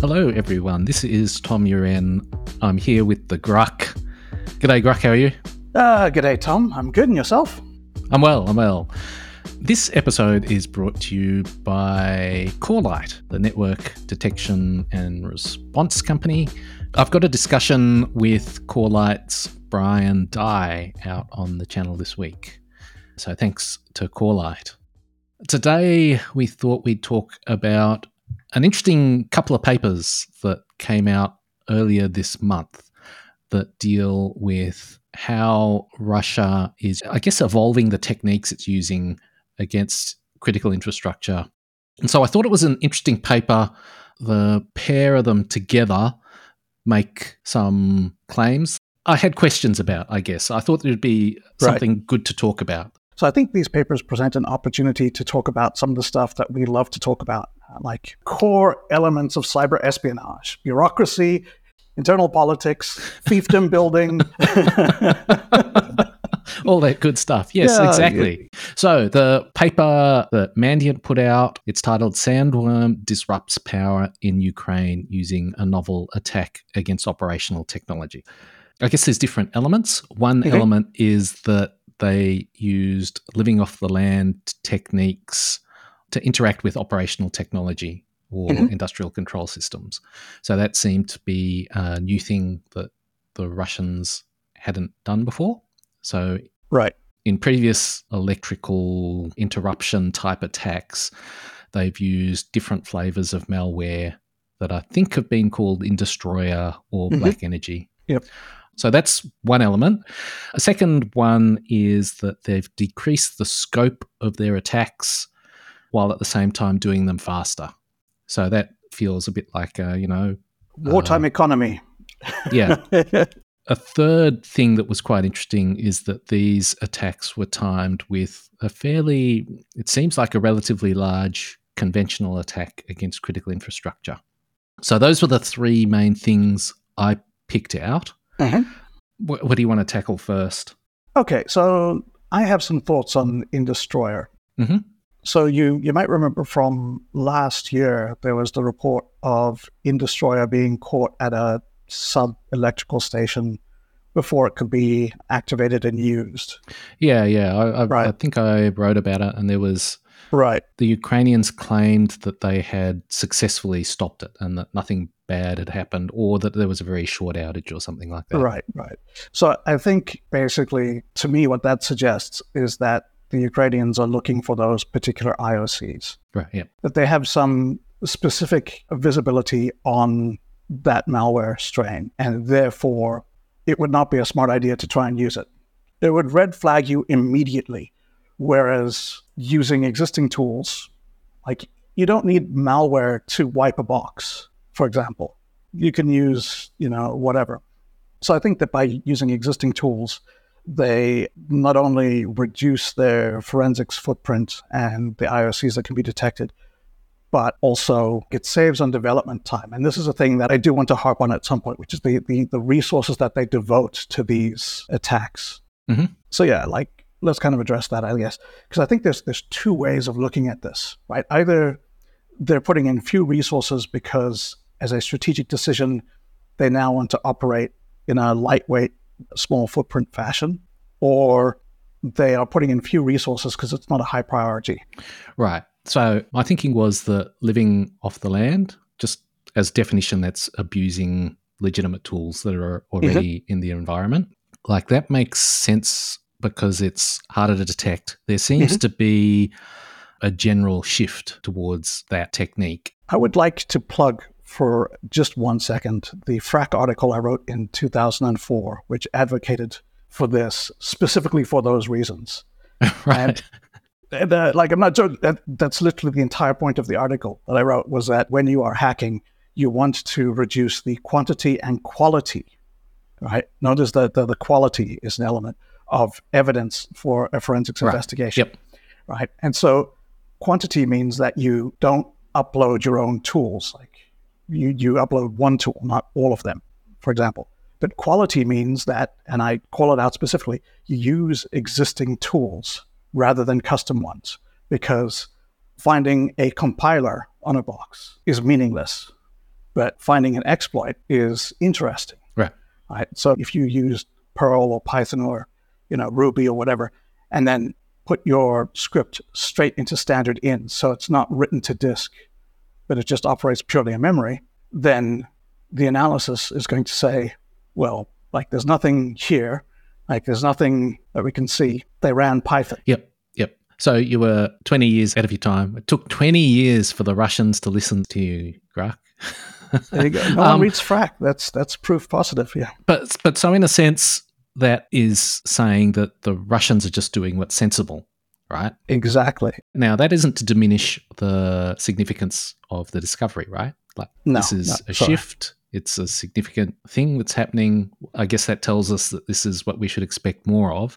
Hello, everyone. This is Tom Uren. I'm here with the Grugq. G'day, Grugq. How are you? Uh, g'day, Tom. I'm good. And yourself? I'm well. I'm well. This episode is brought to you by Corelight, the network detection and response company. I've got a discussion with Corelight's Brian Dye out on the channel this week. So thanks to Corelight. Today, we thought we'd talk about an interesting couple of papers that came out earlier this month that deal with how Russia is, I guess, evolving the techniques it's using against critical infrastructure. And so I thought it was an interesting paper. The pair of them together make some claims I had questions about, I guess. I thought there'd be something right. good to talk about. So I think these papers present an opportunity to talk about some of the stuff that we love to talk about like core elements of cyber espionage, bureaucracy, internal politics, fiefdom building. All that good stuff. Yes, yeah, exactly. Yeah. So the paper that Mandiant put out, it's titled Sandworm Disrupts Power in Ukraine Using a Novel Attack Against Operational Technology. I guess there's different elements. One mm-hmm. element is that they used living off the land techniques to interact with operational technology or mm-hmm. industrial control systems. So that seemed to be a new thing that the Russians hadn't done before. So right in previous electrical interruption type attacks, they've used different flavors of malware that I think have been called Industroyer or mm-hmm. Black Energy. Yep. So that's one element. A second one is that they've decreased the scope of their attacks while at the same time doing them faster. So that feels a bit like, uh, you know, wartime uh, economy. yeah. a third thing that was quite interesting is that these attacks were timed with a fairly, it seems like a relatively large conventional attack against critical infrastructure. So those were the three main things I picked out. Mm-hmm. What, what, do you want to tackle first? Okay, so I have some thoughts on Industroyer. Mm-hmm. So you you might remember from last year there was the report of Industroyer being caught at a sub electrical station before it could be activated and used. Yeah, yeah. I, I, right. I think I wrote about it, and there was right. The Ukrainians claimed that they had successfully stopped it, and that nothing bad had happened, or that there was a very short outage or something like that. Right, right. So I think basically, to me, what that suggests is that the Ukrainians are looking for those particular IOCs. Right. Yeah. That they have some specific visibility on that malware strain, and therefore it would not be a smart idea to try and use it. It would red flag you immediately, whereas using existing tools, like you don't need malware to wipe a box, for example. You can use, you know, whatever. So I think that by using existing tools, they not only reduce their forensics footprint and the IOCs that can be detected, but also it saves on development time. And this is a thing that I do want to harp on at some point, which is the the, the resources that they devote to these attacks. Mm-hmm. So yeah, like let's kind of address that, I guess, because I think there's there's two ways of looking at this, right? Either they're putting in few resources because as a strategic decision, they now want to operate in a lightweight small footprint fashion, or they are putting in few resources because it's not a high priority. Right. So my thinking was that living off the land, just as definition, that's abusing legitimate tools that are already mm-hmm. in the environment. Like that makes sense because it's harder to detect. There seems mm-hmm. to be a general shift towards that technique. I would like to plug for just one second the Phrack article I wrote in 2004, which advocated for this specifically for those reasons. right. And, and uh, like I'm not joking. That, that's literally the entire point of the article that I wrote was that when you are hacking, you want to reduce the quantity and quality. Right. Notice that the, the quality is an element of evidence for a forensics right. investigation. Yep. Right. And so quantity means that you don't upload your own tools. Like you, you upload one tool, not all of them, for example. But quality means that, and I call it out specifically, you use existing tools rather than custom ones because finding a compiler on a box is meaningless but finding an exploit is interesting. Right. Right. So if you use Perl or Python or you know Ruby or whatever, and then put your script straight into standard in, so it's not written to disk, but it just operates purely in memory, then the analysis is going to say, well, like there's nothing here, like there's nothing that we can see. They ran Python. Yep. Yep. So you were 20 years ahead of your time. It took 20 years for the Russians to listen to you, Grugq. There you go. No one um, reads Phrack. That's that's proof positive. Yeah. But but so in a sense, that is saying that the Russians are just doing what's sensible, right? Exactly. Now that isn't to diminish the significance of the discovery, right? Like No, this is no, a sorry. shift. It's a significant thing that's happening. I guess that tells us that this is what we should expect more of.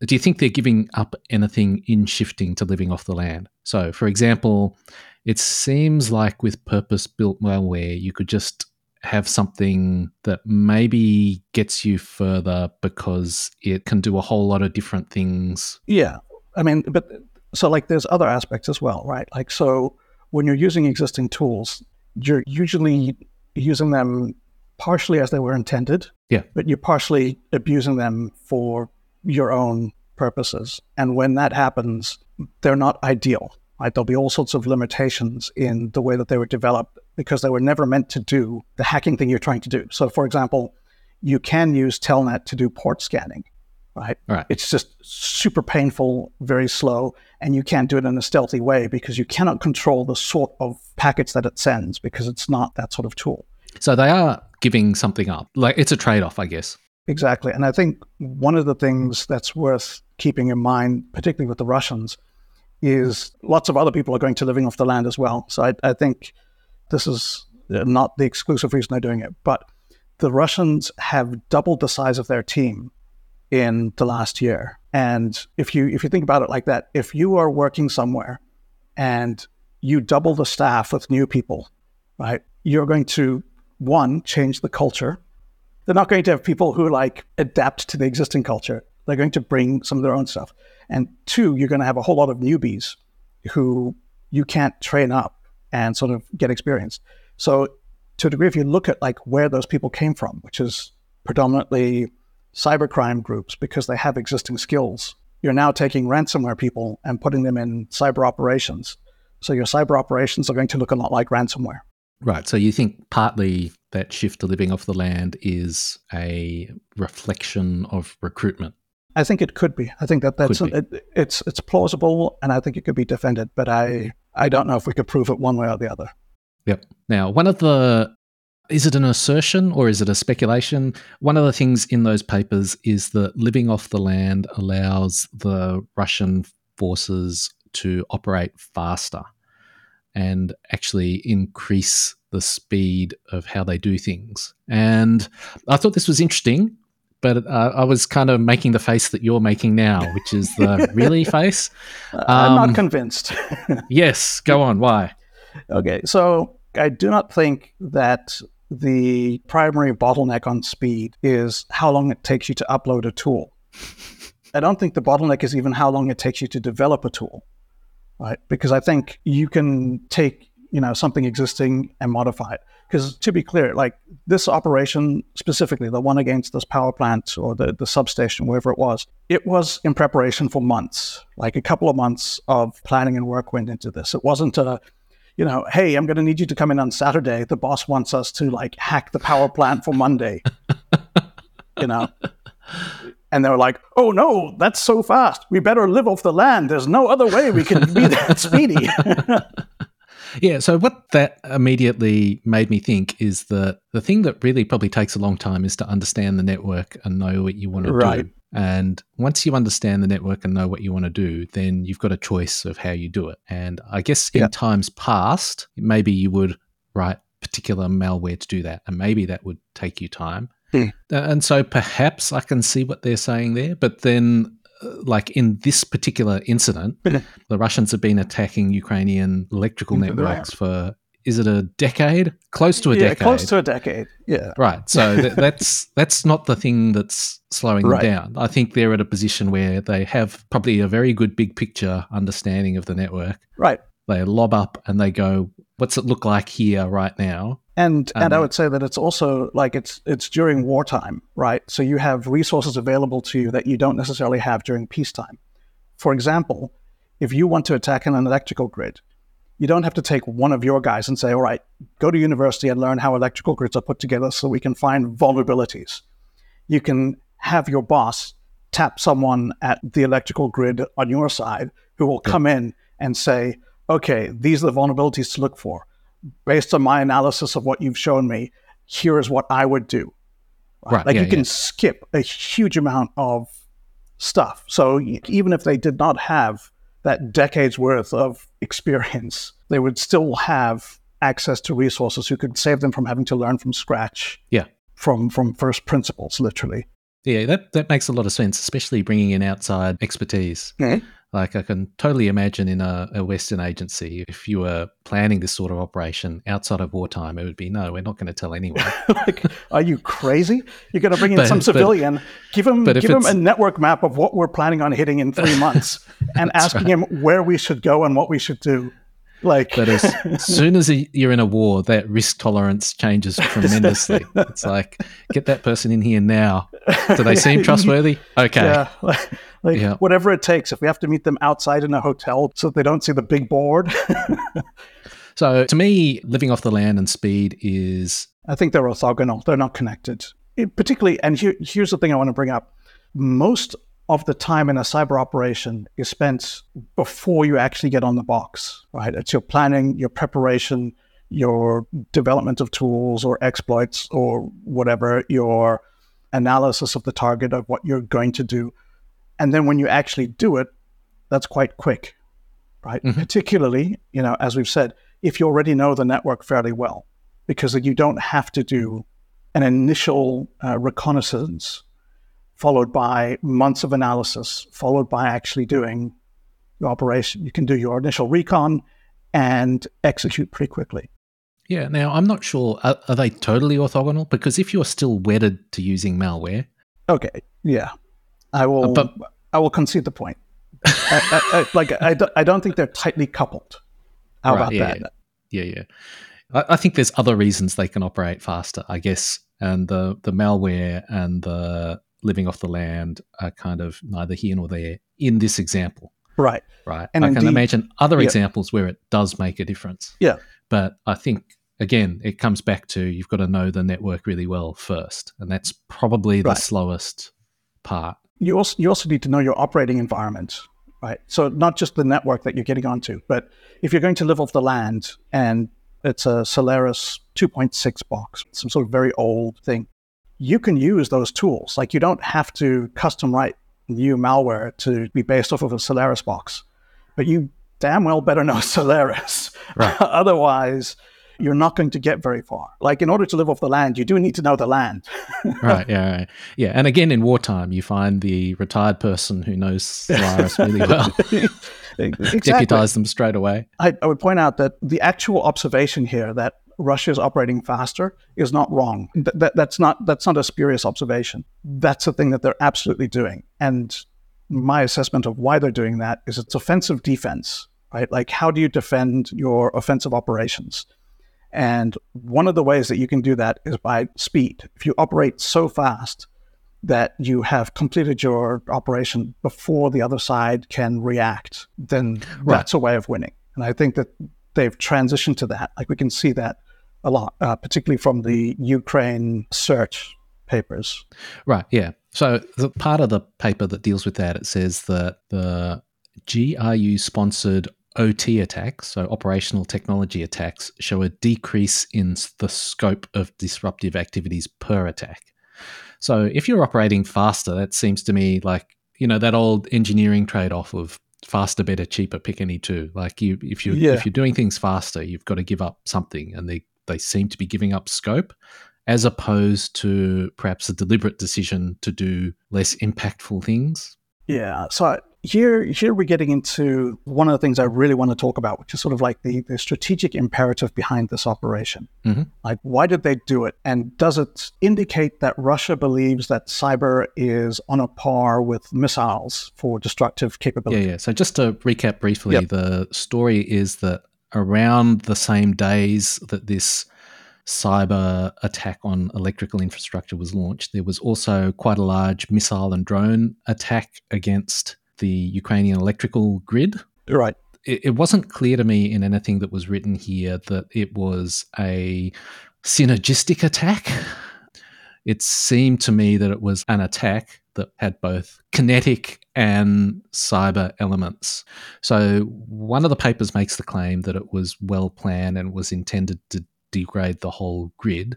Do you think they're giving up anything in shifting to living off the land? So, for example, it seems like with purpose built malware, you could just have something that maybe gets you further because it can do a whole lot of different things. Yeah. I mean, but so like there's other aspects as well, right? Like, so when you're using existing tools, you're usually using them partially as they were intended. Yeah. But you're partially abusing them for your own purposes. And when that happens, they're not ideal, right? There'll be all sorts of limitations in the way that they were developed because they were never meant to do the hacking thing you're trying to do. So, for example, you can use Telnet to do port scanning, right? Right. It's just super painful, very slow, and you can't do it in a stealthy way because you cannot control the sort of packets that it sends because it's not that sort of tool. So they are giving something up. Like it's a trade off, I guess. Exactly. And I think one of the things that's worth keeping in mind, particularly with the Russians, is lots of other people are going to living off the land as well. So I, I think this is uh, not the exclusive reason they're doing it, but the Russians have doubled the size of their team in the last year. And if you if you think about it like that, if you are working somewhere and you double the staff with new people, right? You're going to one change the culture. They're not going to have people who like adapt to the existing culture. They're going to bring some of their own stuff. And two, you're going to have a whole lot of newbies who you can't train up and sort of get experience. So to a degree, if you look at like where those people came from, which is predominantly cybercrime groups because they have existing skills, you're now taking ransomware people and putting them in cyber operations. So your cyber operations are going to look a lot like ransomware. Right. So you think partly that shift to living off the land is a reflection of recruitment? I think it could be. I think that that's be. it, it's it's plausible, and I think it could be defended. But I I don't know if we could prove it one way or the other. Yep. Now, one of the is it an assertion or is it a speculation? One of the things in those papers is that living off the land allows the Russian forces to operate faster and actually increase the speed of how they do things. And I thought this was interesting, but uh, I was kind of making the face that you're making now, which is the really face. I'm Um, not convinced. Yes, go on. Why? okay, so I do not think that the primary bottleneck on speed is how long it takes you to upload a tool. I don't think the bottleneck is even how long it takes you to develop a tool, right? Because I think you can take you know something existing and modify it. Because to be clear, like this operation specifically, the one against this power plant or the, the substation, wherever it was, it was in preparation for months, like a couple of months of planning and work went into this. It wasn't a you know, hey, I'm going to need you to come in on Saturday. The boss wants us to like hack the power plant for Monday. you know, and they were like, "Oh no, that's so fast. We better live off the land. There's no other way we can be that speedy." Yeah, so what that immediately made me think is that the thing that really probably takes a long time is to understand the network and know what you want to Right. do. And once you understand the network and know what you want to do, then you've got a choice of how you do it. And I guess in Yeah. times past, maybe you would write particular malware to do that, and maybe that would take you time. Hmm. Uh, And so perhaps I can see what they're saying there, but then. uh, Like in this particular incident, the Russians have been attacking Ukrainian electrical networks for is it a decade? Close to a yeah, decade. close to a decade. Yeah, right. So th- that's that's not the thing that's slowing Right. them down. I think they're at a position where they have probably a very good big picture understanding of the network. right. They lob up and they go, "What's it look like here right now?" And Um, and I would say that it's also like it's it's during wartime, right? So you have resources available to you that you don't necessarily have during peacetime. For example, if you want to attack an electrical grid, you don't have to take one of your guys and say, "All right, go to university and learn how electrical grids are put together so we can find vulnerabilities." You can have your boss tap someone at the electrical grid on your side who will come in and say, "Okay, these are the vulnerabilities to look for." based on my analysis of what you've shown me, here is what I would do. Right, Like yeah, you can yeah. skip a huge amount of stuff. So even if they did not have that decades worth of experience, they would still have access to resources who could save them from having to learn from scratch, Yeah. from from first principles, literally. Yeah, that, that makes a lot of sense, especially bringing in outside expertise. Mhm. Like, I can totally imagine in a, a Western agency, if you were planning this sort of operation outside of wartime, it would be no, we're not going to tell anyone. like, are you crazy? You're going to bring in But- some but- civilian, give him give him a network map of what we're planning on hitting in three months, and asking him where we should go and what we should do. Like, But as soon as you're in a war, that risk tolerance changes tremendously. It's like, get that person in here now. Do they seem trustworthy? Okay. yeah, like, like Yeah. whatever it takes. If we have to meet them outside in a hotel so they don't see the big board, So to me, living off the land and speed is I think they're orthogonal. They're not connected. It- particularly, and here, here's the thing I want to bring up: most of the time in a cyber operation is spent before you actually get on the box. Right? It's your planning, your preparation, your development of tools or exploits or whatever, your analysis of the target of what you're going to do, and then when you actually do it, that's quite quick, right? Particularly, you know, as we've said, if you already know the network fairly well because you don't have to do an initial uh, reconnaissance followed by months of analysis, followed by actually doing your operation. You can do your initial recon and execute pretty quickly. yeah. Now I'm not sure are, are they totally orthogonal because if you're still wedded to using malware, Okay, yeah, I will. Uh, but- I will concede the point. I, I, I, like I, don't- I don't think they're tightly coupled. How Right, about yeah, that? yeah, yeah. I, I think there's other reasons they can operate faster, I guess, and the the malware and the living off the land are kind of neither here nor there in this example. Right. right? And I can imagine other yeah. examples where it does make a difference. Yeah. But I think again, it comes back to you've got to know the network really well first, and that's probably the slowest part. you also you also need to know your operating environment, right? So not just the network that you're getting onto, but if you're going to live off the land and it's a Solaris 2.6 box, some sort of very old thing, you can use those tools. Like you don't have to custom write new malware to be based off of a Solaris box, but you damn well better know Solaris. Right. Otherwise, you're not going to get very far. Like in order to live off the land, you do need to know the land. right. Yeah. Right. Yeah. And again, in wartime, you find the retired person who knows Solaris really well, exactly. deputize them straight away. I, I would point out that the actual observation here that Russia is operating faster is not wrong. Th- that, that's not that's not a spurious observation. That's the thing that they're absolutely doing. And my assessment of why they're doing that is it's offensive defense, right? Like how do you defend your offensive operations? And one of the ways that you can do that is by speed. If you operate so fast that you have completed your operation before the other side can react, then that's a way of winning. And I think that they've transitioned to that. Like we can see that a lot, uh, particularly from the Ukraine search papers. Right. Yeah. So the part of the paper that deals with that, it says that the GRU sponsored OT attacks, so operational technology attacks, show a decrease in the scope of disruptive activities per attack. So if you're operating faster, that seems to me like, you know, that old engineering trade off of faster, better, cheaper, pick any two. Like you if you Yeah. if you're doing things faster, you've got to give up something and they, they seem to be giving up scope as opposed to perhaps a deliberate decision to do less impactful things. Yeah. So here, here we're getting into one of the things I really want to talk about, which is sort of like the, the strategic imperative behind this operation. Mhm. Like, why did they do it? And does it indicate that Russia believes that cyber is on a par with missiles for destructive Yeah, capability? yeah. So just to recap briefly, Yep. the story is that around the same days that this cyber attack on electrical infrastructure was launched, there was also quite a large missile and drone attack against the Ukrainian electrical grid. Right. It, it wasn't clear to me in anything that was written here that it was a synergistic attack. It seemed to me that it was an attack that had both kinetic and cyber elements. So one of the papers makes the claim that it was well planned and was intended to degrade the whole grid.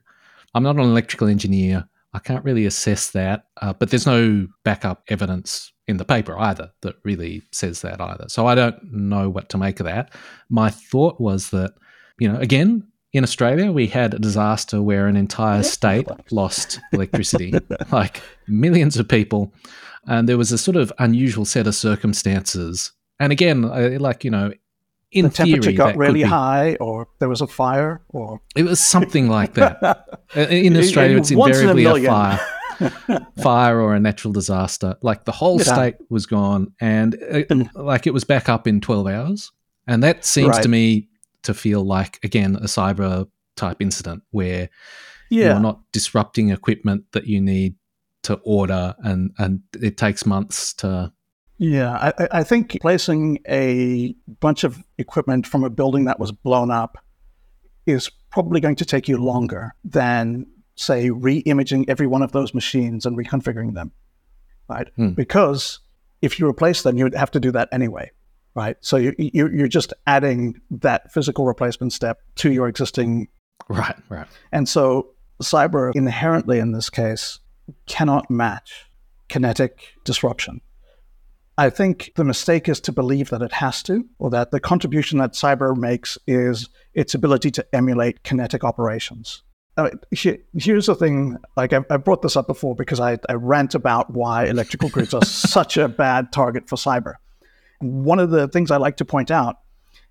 I'm not an electrical engineer. I can't really assess that, uh, but there's no backup evidence in the paper either that really says that either. So I don't know what to make of that. My thought was that, you know, again, in Australia, we had a disaster where an entire state lost electricity, like millions of people. And there was a sort of unusual set of circumstances. And again, like, you know, in the temperature theory, got really be, high, or there was a fire, or it was something like that. Uh, in Australia, it's invariably a, a, fire, fire or a natural disaster. Like the whole yeah. state was gone, and it, like it was back up in twelve hours, and that seems right. to me to feel like again a cyber type incident where yeah. you're not disrupting equipment that you need to order, and and it takes months to yeah, I, I, think placing a bunch of equipment from a building that was blown up is probably going to take you longer than, say, re-imaging every one of those machines and reconfiguring them, right? Hmm. Because if you replace them, you'd have to do that anyway, right? So you, you, you're just adding that physical replacement step to your existing. Right, right. And so cyber inherently in this case cannot match kinetic disruption I think the mistake is to believe that it has to, or that the contribution that cyber makes is its ability to emulate kinetic operations. Uh, here's the thing like I, I, brought this up before because I, I rant about why electrical grids are such a bad target for cyber. And one of the things I like to point out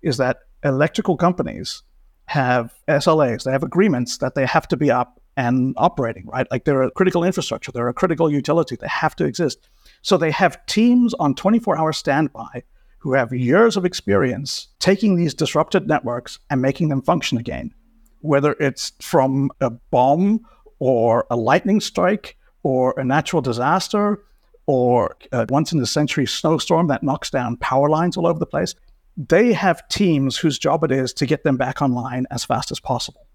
is that electrical companies have SLAs, they have agreements that they have to be up and operating, right? Like they're a critical infrastructure, they're a critical utility, they have to exist. So they have teams on 24 hour standby who have years of experience taking these disrupted networks and making them function again, whether it's from a bomb or a lightning strike or a natural disaster or a once in a century snowstorm that knocks down power lines all over the place. They have teams whose job it is to get them back online as fast as possible.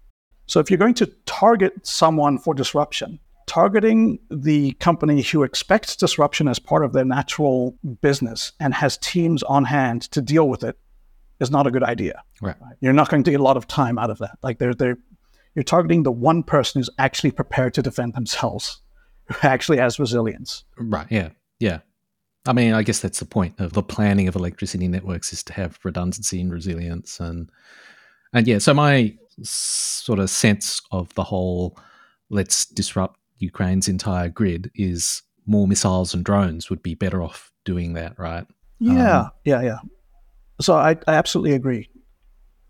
So if you're going to target someone for disruption, targeting the company who expects disruption as part of their natural business and has teams on hand to deal with it is not a good idea. Right. You're not going to get a lot of time out of that. Like they're, they're, you're targeting the one person who's actually prepared to defend themselves, who actually has resilience. Right. Yeah. Yeah. I mean, I guess that's the point of the planning of electricity networks is to have redundancy and resilience and and yeah. So my sort of sense of the whole let's disrupt Ukraine's entire grid is more missiles and drones would be better off doing that, right? Yeah, um, yeah, yeah. So I, I absolutely agree.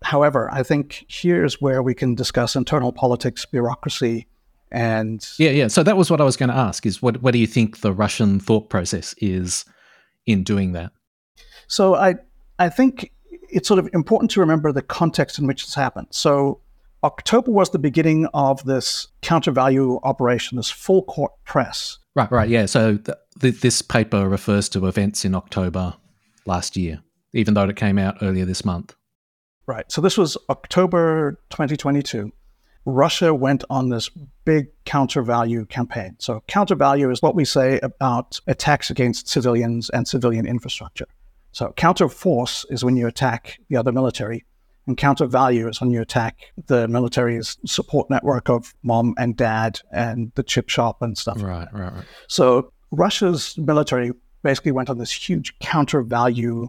However, I think here's where we can discuss internal politics, bureaucracy, and yeah, yeah. So that was what I was going to ask: is what what do you think the Russian thought process is in doing that? So I I think it's sort of important to remember the context in which this happened. So October was the beginning of this counter value operation, this full court press. Right, right, yeah. So th- th- this paper refers to events in October last year, even though it came out earlier this month. Right. So this was October 2022. Russia went on this big counter value campaign. So, counter value is what we say about attacks against civilians and civilian infrastructure. So, counter force is when you attack the other military and counter value is when you attack the military's support network of mom and dad and the chip shop and stuff. Right, right, right. So Russia's military basically went on this huge counter value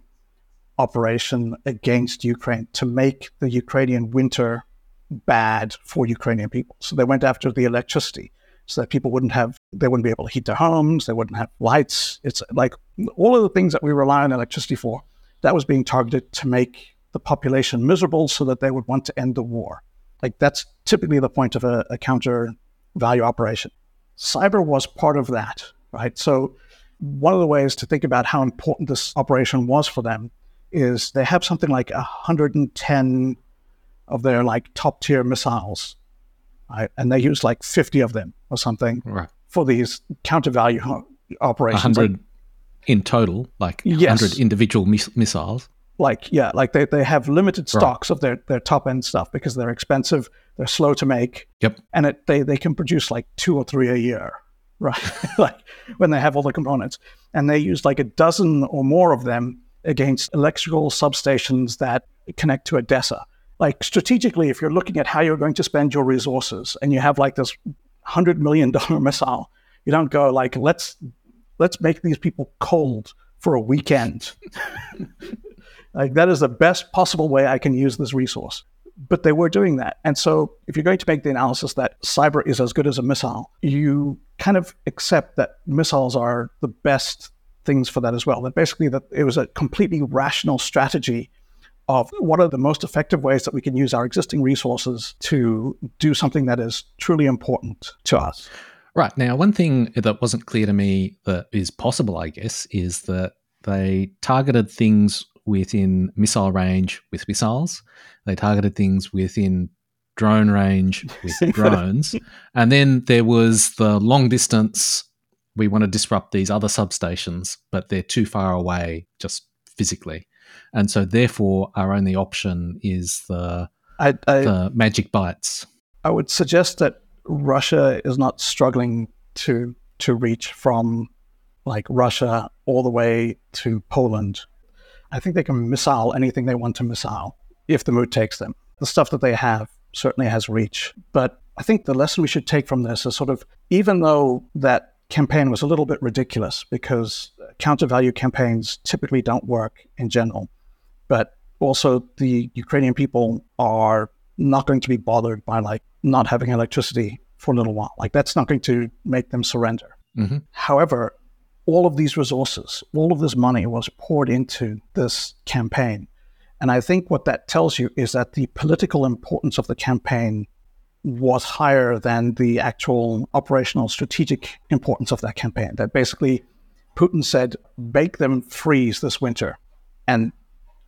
operation against Ukraine to make the Ukrainian winter bad for Ukrainian people. So they went after the electricity so that people wouldn't have they wouldn't be able to heat their homes, they wouldn't have lights. It's like all of the things that we rely on electricity for, that was being targeted to make the population miserable so that they would want to end the war. Like that's typically the point of a, a counter value operation. Cyber was part of that, right? So one of the ways to think about how important this operation was for them is they have something like 110 of their like top tier missiles right? and they use like 50 of them or something Right. for these counter value operations. 100 Like, in total, like Yes. 100 individual miss- missiles. like, yeah, like they, they have limited stocks of their, their top end stuff because they're expensive, they're slow to make, Yep. and it, they, they can produce like two or three a year, right? like when they have all the components. And they use like a dozen or more of them against electrical substations that connect to Odessa. Like strategically, if you're looking at how you're going to spend your resources and you have like this hundred million dollar missile, you don't go like, let's let's make these people cold for a weekend. like that is the best possible way I can use this resource. But they were doing that. And so if you're going to make the analysis that cyber is as good as a missile, you kind of accept that missiles are the best things for that as well. That basically that it was a completely rational strategy of what are the most effective ways that we can use our existing resources to do something that is truly important to us. Right. Now, one thing that wasn't clear to me that is possible, I guess, is that they targeted things within missile range with missiles. They targeted things within drone range with drones. and then there was the long distance. We want to disrupt these other substations, but they're too far away just physically. And so, therefore, our only option is the, I, I, the magic bites. I would suggest that Russia is not struggling to to reach from like Russia all the way to Poland. I think they can missile anything they want to missile if the mood takes them. The stuff that they have certainly has reach. But I think the lesson we should take from this is sort of even though that campaign was a little bit ridiculous because counter value campaigns typically don't work in general, but also the Ukrainian people are not going to be bothered by like not having electricity for a little while. Like that's not going to make them surrender. Mhm. However, all of these resources, all of this money was poured into this campaign. And I think what that tells you is that the political importance of the campaign was higher than the actual operational strategic importance of that campaign. That basically Putin said, make them freeze this winter. And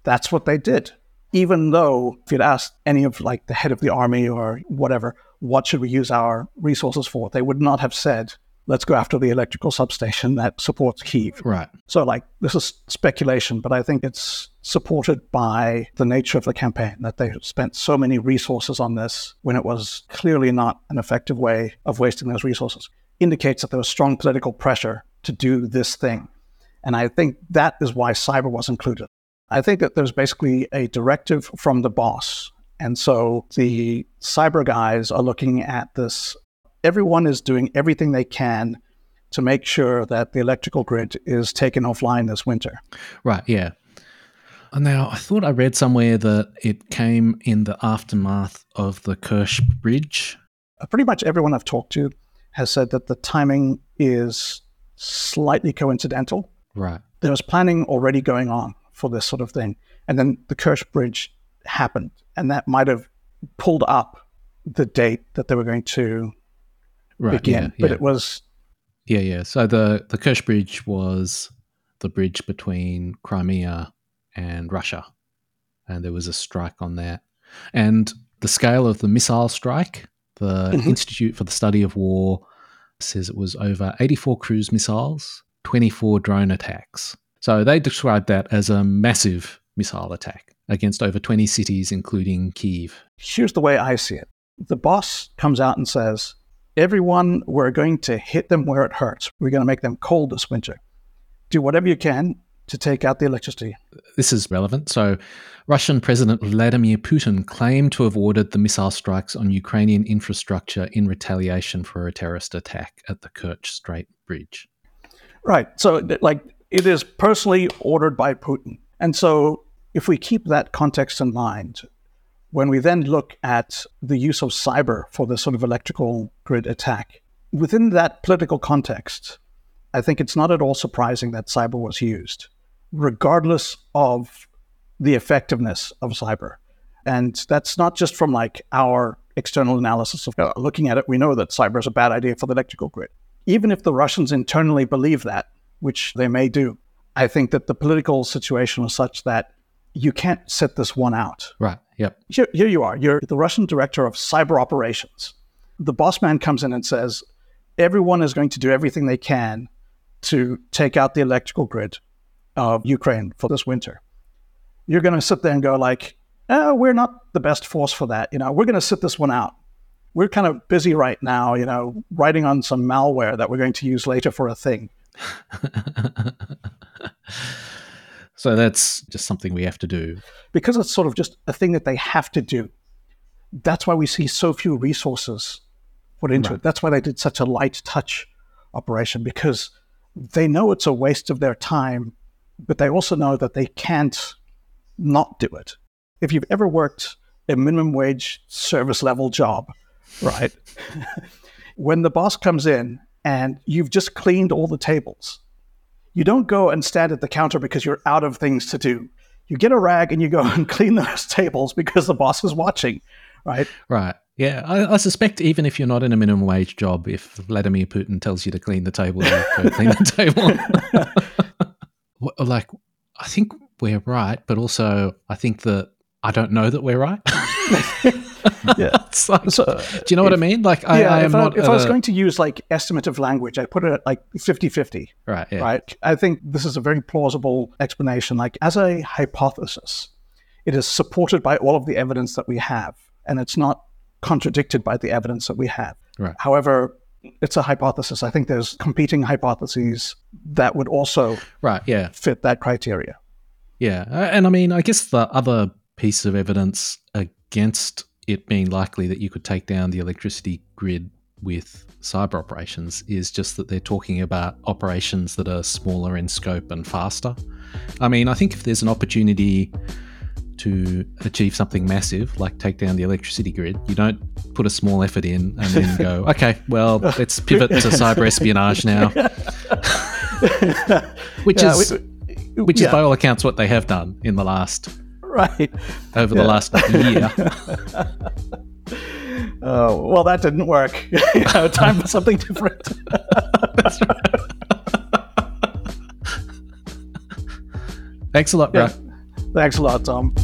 that's what they did. Even though if you'd asked any of like the head of the army or whatever, what should we use our resources for? They would not have said, let's go after the electrical substation that supports Kiev. Right. So, like, this is speculation, but I think it's supported by the nature of the campaign that they spent so many resources on this when it was clearly not an effective way of wasting those resources. Indicates that there was strong political pressure to do this thing. And I think that is why cyber was included. I think that there's basically a directive from the boss. And so the cyber guys are looking at this. Everyone is doing everything they can to make sure that the electrical grid is taken offline this winter. Right, yeah. And Now, I thought I read somewhere that it came in the aftermath of the Kerch Bridge. Uh, Pretty much everyone I've talked to has said that the timing is slightly coincidental. Right. There was planning already going on for this sort of thing. And then the Kerch Bridge happened, and that might have pulled up the date that they were going to Right. Yeah, But yeah. it was yeah, yeah. So the, the Kerch Bridge was the bridge between Crimea and Russia. And there was a strike on that. And the scale of the missile strike, the Mhm. Institute for the Study of War says it was over 84 cruise missiles, 24 drone attacks. So they described that as a massive missile attack against over 20 cities, including Kiev. here's the way I see it. The boss comes out and says, Everyone, we're going to hit them where it hurts. We're going to make them cold this winter. Do whatever you can to take out the electricity. This is relevant. So, Russian President Vladimir Putin claimed to have ordered the missile strikes on Ukrainian infrastructure in retaliation for a terrorist attack at the Kerch Strait Bridge. Right. So, like, it is personally ordered by Putin. And so, if we keep that context in mind, when we then look at the use of cyber for this sort of electrical grid attack, within that political context, I think it's not at all surprising that cyber was used, regardless of the effectiveness of cyber. And that's not just from like our external analysis of uh, looking at it, we know that cyber is a bad idea for the electrical grid. Even if the Russians internally believe that, which they may do, I think that the political situation was such that you can't set this one out. Right. Yep. Here, here you are. You're the Russian director of cyber operations. the boss man comes in and says, everyone is going to do everything they can to take out the electrical grid of Ukraine for this winter. You're going to sit there and go like, oh, we're not the best force for that. You know, we're going to sit this one out. We're kind of busy right now, you know, writing on some malware that we're going to use later for a thing. so that's just something we have to do. Because it's sort of just a thing that they have to do. That's why we see so few resources put into right. it. That's why they did such a light touch operation because they know it's a waste of their time, but they also know that they can't not do it. If you've ever worked a minimum wage service level job, right? when the boss comes in and you've just cleaned all the tables, you don't go and stand at the counter because you're out of things to do. You get a rag and you go and clean those tables because the boss is watching, right? Right. Yeah, I, I, suspect even if you're not in a minimum wage job, if Vladimir Putin tells you to clean the table, you go clean the table. like, I think we're right, but also I think that I don't know that we're right. Yeah. Like, so, do you know what I mean? Like, I, yeah, I am if, I, not. If I was going to use like estimative language, I put it at like 50 50. Right. Yeah. Right. I think this is a very plausible explanation. Like, as a hypothesis, it is supported by all of the evidence that we have, and it's not contradicted by the evidence that we have. Right. However, it's a hypothesis. I think there's competing hypotheses that would also right, yeah. fit that criteria. Yeah. And I mean, I guess the other piece of evidence against it being likely that you could take down the electricity grid with cyber operations is just that they're talking about operations that are smaller in scope and faster. I mean, I think if there's an opportunity to achieve something massive, like take down the electricity grid, you don't put a small effort in and then go, okay, well, let's pivot to cyber espionage now. which yeah, is we, which yeah. is by all accounts what they have done in the last right over the last year. Oh well, that didn't work. you know, time for something different. That's right. Thanks a lot, bro. Yeah. Thanks a lot, Tom.